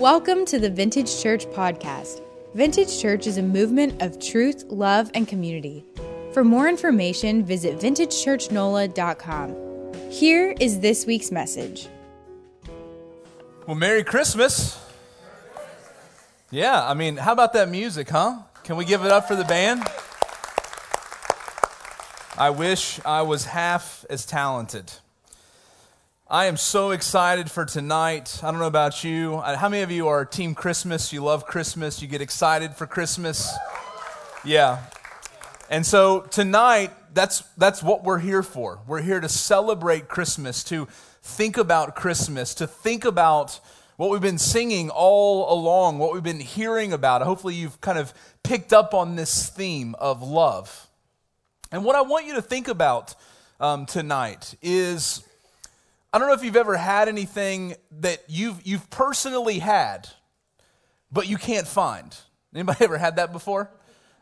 Welcome to the Vintage Church Podcast. Vintage Church is a movement of truth, love, and community. For more information, visit vintagechurchnola.com. Here is this week's message. Well, Merry Christmas. Yeah, I mean, how about that music, huh? Can we give it up for the band? I wish I was half as talented. I am so excited for tonight. I don't know about you. How many of you are Team Christmas? You love Christmas? You get excited for Christmas? Yeah. And so tonight, that's, that's what we're here for. We're here to celebrate Christmas, to think about Christmas, to think about what we've been singing all along, what we've been hearing about. Hopefully, you've kind of picked up on this theme of love. And what I want you to think about um, tonight is I don't know if you've ever had anything that you've, you've personally had, but you can't find. Anybody ever had that before?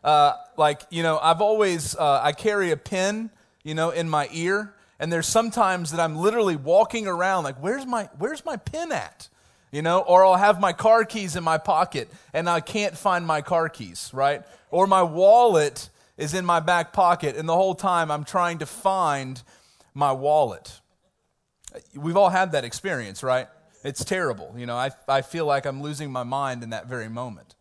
Uh, like, you know, I've always, uh, I carry a pen, you know, in my ear, and there's sometimes that I'm literally walking around like, where's my, where's my pen at? You know, or I'll have my car keys in my pocket and I can't find my car keys, right? Or my wallet is in my back pocket, and the whole time I'm trying to find my wallet. We've all had that experience, right? It's terrible. You know, I, I feel like I'm losing my mind in that very moment.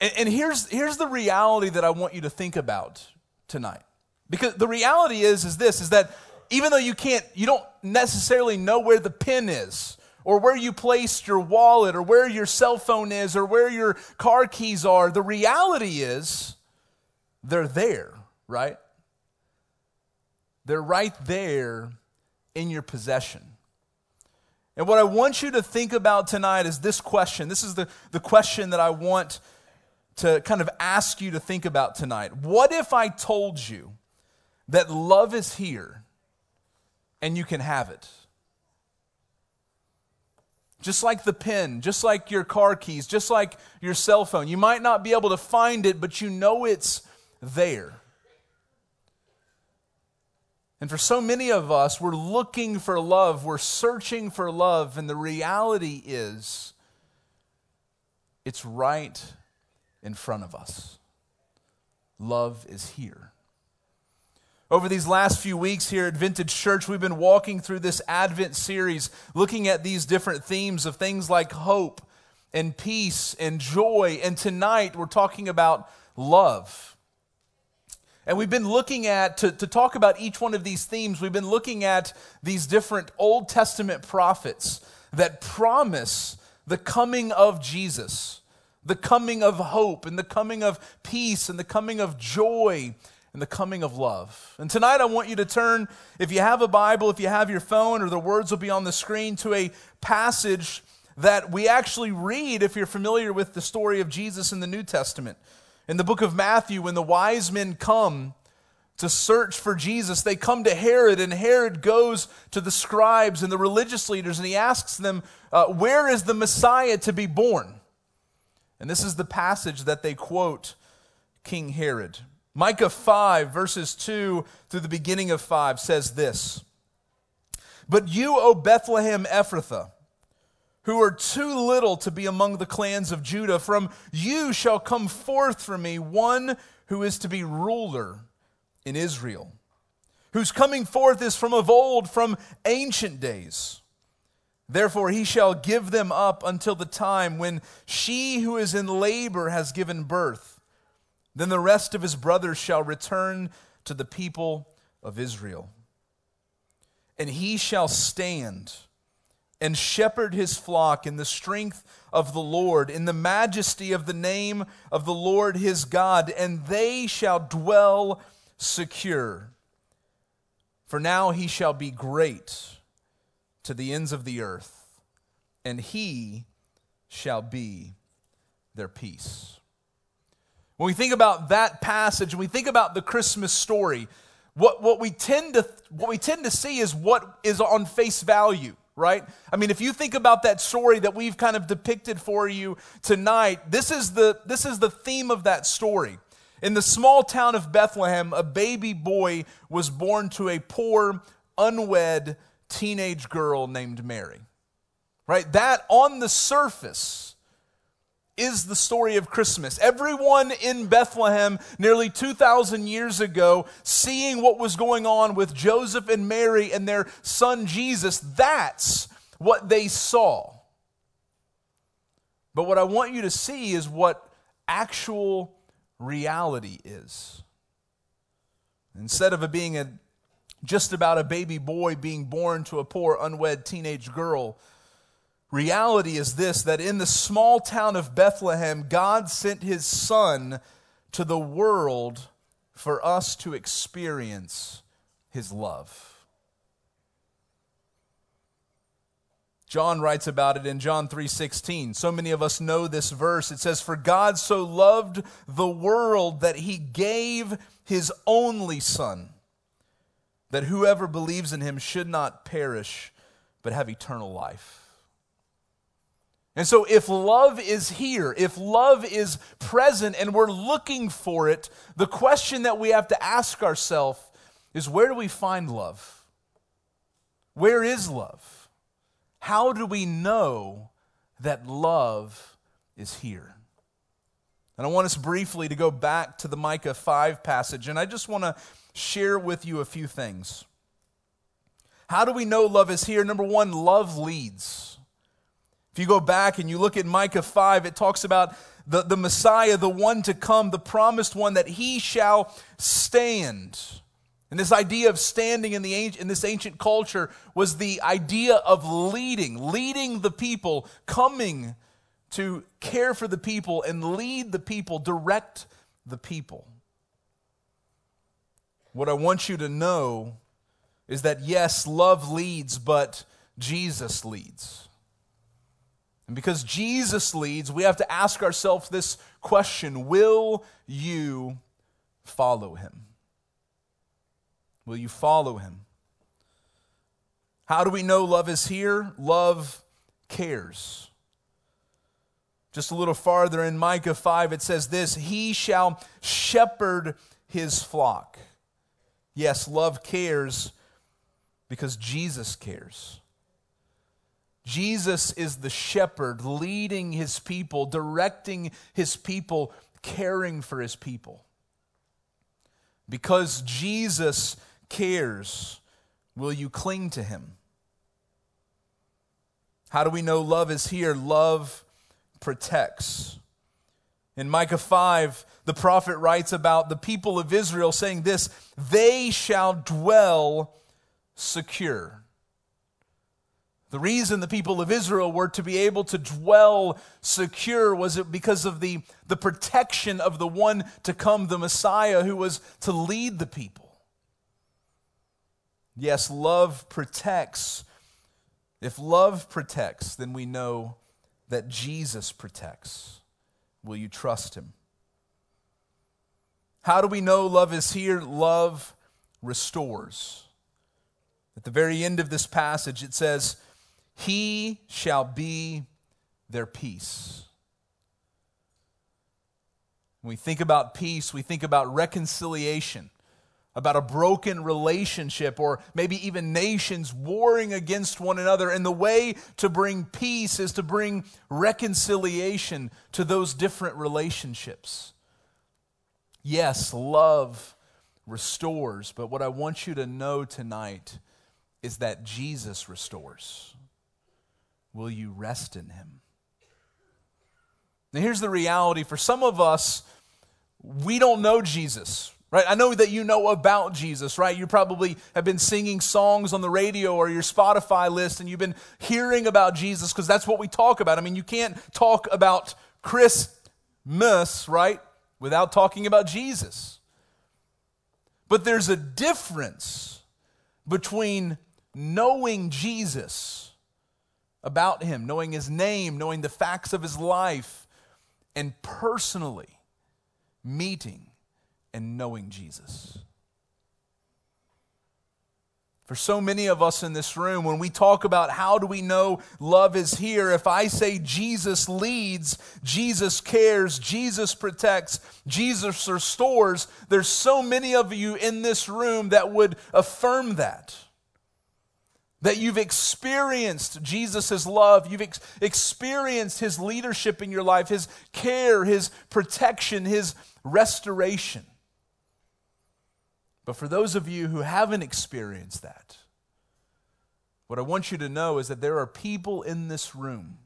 And, and here's, here's the reality that I want you to think about tonight. Because the reality is, is this, is that even though you can't, you don't necessarily know where the pin is, or where you placed your wallet, or where your cell phone is, or where your car keys are, the reality is they're there, right? They're right there in your possession. And what I want you to think about tonight is this question. This is the, the question that I want to kind of ask you to think about tonight. What if I told you that love is here and you can have it? Just like the pen, just like your car keys, just like your cell phone. You might not be able to find it, but you know it's there. And for so many of us, we're looking for love, we're searching for love, and the reality is it's right in front of us. Love is here. Over these last few weeks here at Vintage Church, we've been walking through this Advent series, looking at these different themes of things like hope and peace and joy. And tonight, we're talking about love. And we've been looking at, to, to talk about each one of these themes, we've been looking at these different Old Testament prophets that promise the coming of Jesus, the coming of hope, and the coming of peace, and the coming of joy, and the coming of love. And tonight I want you to turn, if you have a Bible, if you have your phone, or the words will be on the screen, to a passage that we actually read if you're familiar with the story of Jesus in the New Testament. In the book of Matthew, when the wise men come to search for Jesus, they come to Herod, and Herod goes to the scribes and the religious leaders, and he asks them, uh, Where is the Messiah to be born? And this is the passage that they quote King Herod. Micah 5, verses 2 through the beginning of 5 says this But you, O Bethlehem Ephrathah, who are too little to be among the clans of Judah. From you shall come forth for me one who is to be ruler in Israel, whose coming forth is from of old, from ancient days. Therefore, he shall give them up until the time when she who is in labor has given birth. Then the rest of his brothers shall return to the people of Israel. And he shall stand and shepherd his flock in the strength of the Lord, in the majesty of the name of the Lord his God, and they shall dwell secure. For now he shall be great to the ends of the earth, and he shall be their peace. When we think about that passage, when we think about the Christmas story, what, what, we tend to, what we tend to see is what is on face value right? I mean, if you think about that story that we've kind of depicted for you tonight, this is the, this is the theme of that story. In the small town of Bethlehem, a baby boy was born to a poor, unwed teenage girl named Mary. Right? That on the surface is the story of Christmas. Everyone in Bethlehem nearly 2,000 years ago, seeing what was going on with Joseph and Mary and their son Jesus, that's what they saw. But what I want you to see is what actual reality is. Instead of it being a, just about a baby boy being born to a poor unwed teenage girl, reality is this that in the small town of Bethlehem, God sent his son to the world for us to experience his love. John writes about it in John 3:16. So many of us know this verse. It says for God so loved the world that he gave his only son that whoever believes in him should not perish but have eternal life. And so, if love is here, if love is present and we're looking for it, the question that we have to ask ourselves is where do we find love? Where is love? How do we know that love is here? And I want us briefly to go back to the Micah 5 passage, and I just want to share with you a few things. How do we know love is here? Number one, love leads. If you go back and you look at Micah 5, it talks about the, the Messiah, the one to come, the promised one, that he shall stand. And this idea of standing in, the, in this ancient culture was the idea of leading, leading the people, coming to care for the people and lead the people, direct the people. What I want you to know is that yes, love leads, but Jesus leads. And because Jesus leads, we have to ask ourselves this question Will you follow him? Will you follow him? How do we know love is here? Love cares. Just a little farther in Micah 5, it says this He shall shepherd his flock. Yes, love cares because Jesus cares. Jesus is the shepherd leading his people, directing his people, caring for his people. Because Jesus cares, will you cling to him? How do we know love is here? Love protects. In Micah 5, the prophet writes about the people of Israel saying this they shall dwell secure. The reason the people of Israel were to be able to dwell secure was it because of the, the protection of the one to come, the Messiah, who was to lead the people. Yes, love protects. If love protects, then we know that Jesus protects. Will you trust him? How do we know love is here? Love restores. At the very end of this passage, it says, he shall be their peace. When we think about peace, we think about reconciliation, about a broken relationship, or maybe even nations warring against one another. And the way to bring peace is to bring reconciliation to those different relationships. Yes, love restores, but what I want you to know tonight is that Jesus restores. Will you rest in him? Now, here's the reality for some of us, we don't know Jesus, right? I know that you know about Jesus, right? You probably have been singing songs on the radio or your Spotify list, and you've been hearing about Jesus because that's what we talk about. I mean, you can't talk about Christmas, right, without talking about Jesus. But there's a difference between knowing Jesus about him, knowing his name, knowing the facts of his life, and personally meeting and knowing Jesus. For so many of us in this room, when we talk about how do we know love is here, if I say Jesus leads, Jesus cares, Jesus protects, Jesus restores, there's so many of you in this room that would affirm that. That you've experienced Jesus' love, you've ex- experienced his leadership in your life, his care, his protection, his restoration. But for those of you who haven't experienced that, what I want you to know is that there are people in this room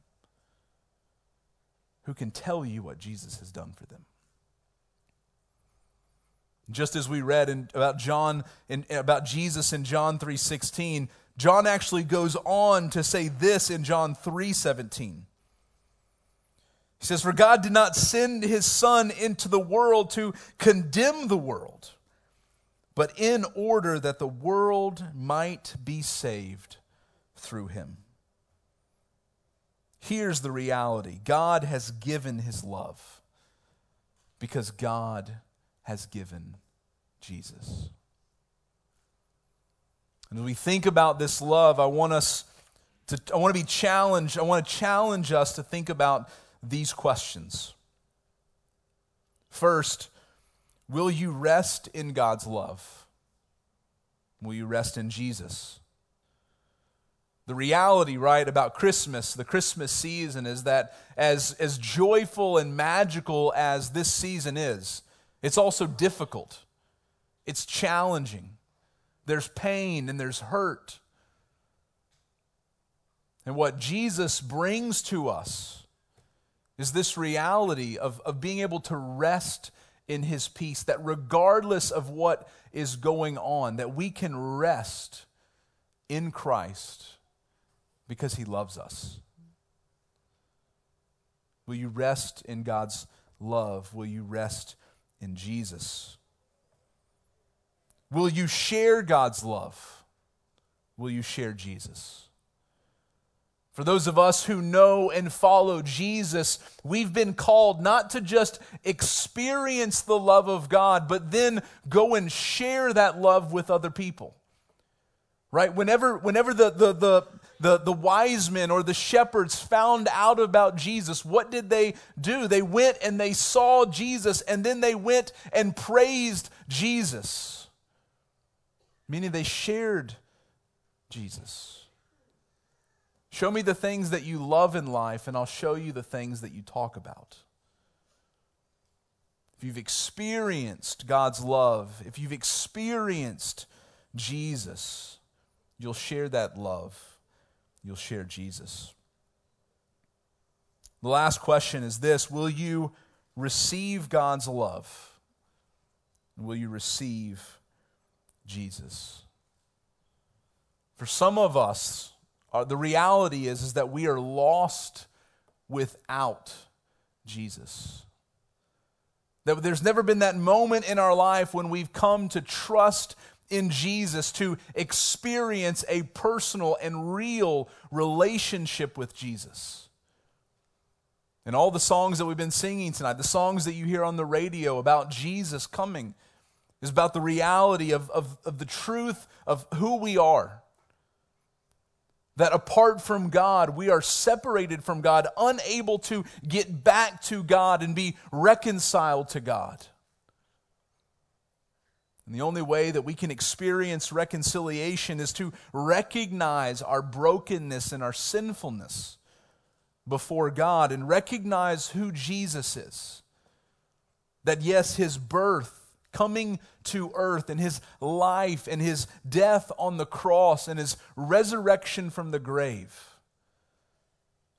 who can tell you what Jesus has done for them. Just as we read in, about John in, about Jesus in John 3:16, John actually goes on to say this in John 3:17. He says, For God did not send his Son into the world to condemn the world, but in order that the world might be saved through him. Here's the reality God has given his love because God has given Jesus. And as we think about this love, I want us to I want to be challenged. I want to challenge us to think about these questions. First, will you rest in God's love? Will you rest in Jesus? The reality, right, about Christmas, the Christmas season, is that as, as joyful and magical as this season is, it's also difficult. It's challenging. There's pain and there's hurt. And what Jesus brings to us is this reality of, of being able to rest in his peace, that regardless of what is going on, that we can rest in Christ because he loves us. Will you rest in God's love? Will you rest in Jesus? Will you share God's love? Will you share Jesus? For those of us who know and follow Jesus, we've been called not to just experience the love of God, but then go and share that love with other people. Right? Whenever, whenever the, the, the, the, the wise men or the shepherds found out about Jesus, what did they do? They went and they saw Jesus, and then they went and praised Jesus. Meaning they shared Jesus. Show me the things that you love in life, and I'll show you the things that you talk about. If you've experienced God's love, if you've experienced Jesus, you'll share that love. You'll share Jesus. The last question is this Will you receive God's love? Will you receive Jesus? For some of us, uh, the reality is, is that we are lost without Jesus. That there's never been that moment in our life when we've come to trust in Jesus, to experience a personal and real relationship with Jesus. And all the songs that we've been singing tonight, the songs that you hear on the radio about Jesus coming, is about the reality of, of, of the truth of who we are that apart from God, we are separated from God, unable to get back to God and be reconciled to God. And the only way that we can experience reconciliation is to recognize our brokenness and our sinfulness before God and recognize who Jesus is. That, yes, his birth coming to earth and his life and his death on the cross and his resurrection from the grave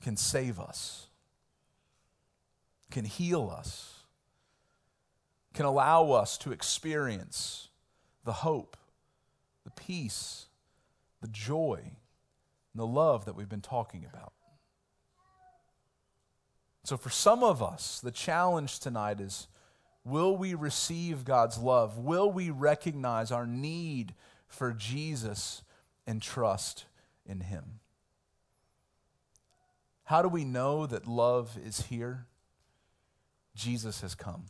can save us, can heal us, can allow us to experience the hope, the peace, the joy, and the love that we've been talking about. So, for some of us, the challenge tonight is Will we receive God's love? Will we recognize our need for Jesus and trust in Him? How do we know that love is here? Jesus has come.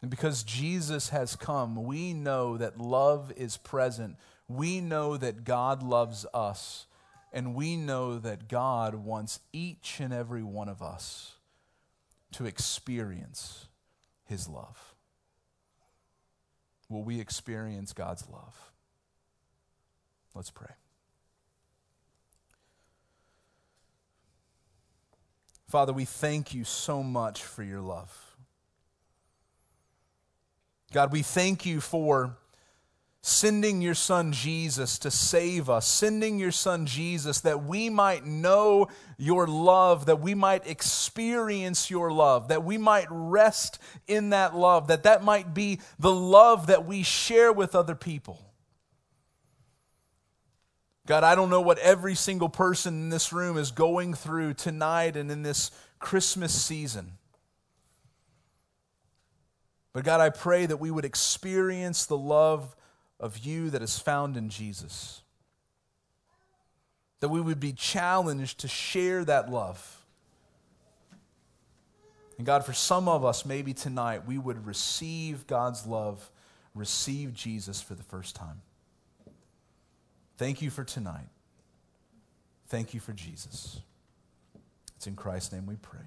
And because Jesus has come, we know that love is present. We know that God loves us. And we know that God wants each and every one of us to experience His love? Will we experience God's love? Let's pray. Father, we thank you so much for your love. God, we thank you for sending your son Jesus to save us, sending your son Jesus that we might know your love, that we might experience your love, that we might rest in that love, that that might be the love that we share with other people. God, I don't know what every single person in this room is going through tonight and in this Christmas season. But God, I pray that we would experience the love of you that is found in Jesus. That we would be challenged to share that love. And God, for some of us, maybe tonight, we would receive God's love, receive Jesus for the first time. Thank you for tonight. Thank you for Jesus. It's in Christ's name we pray.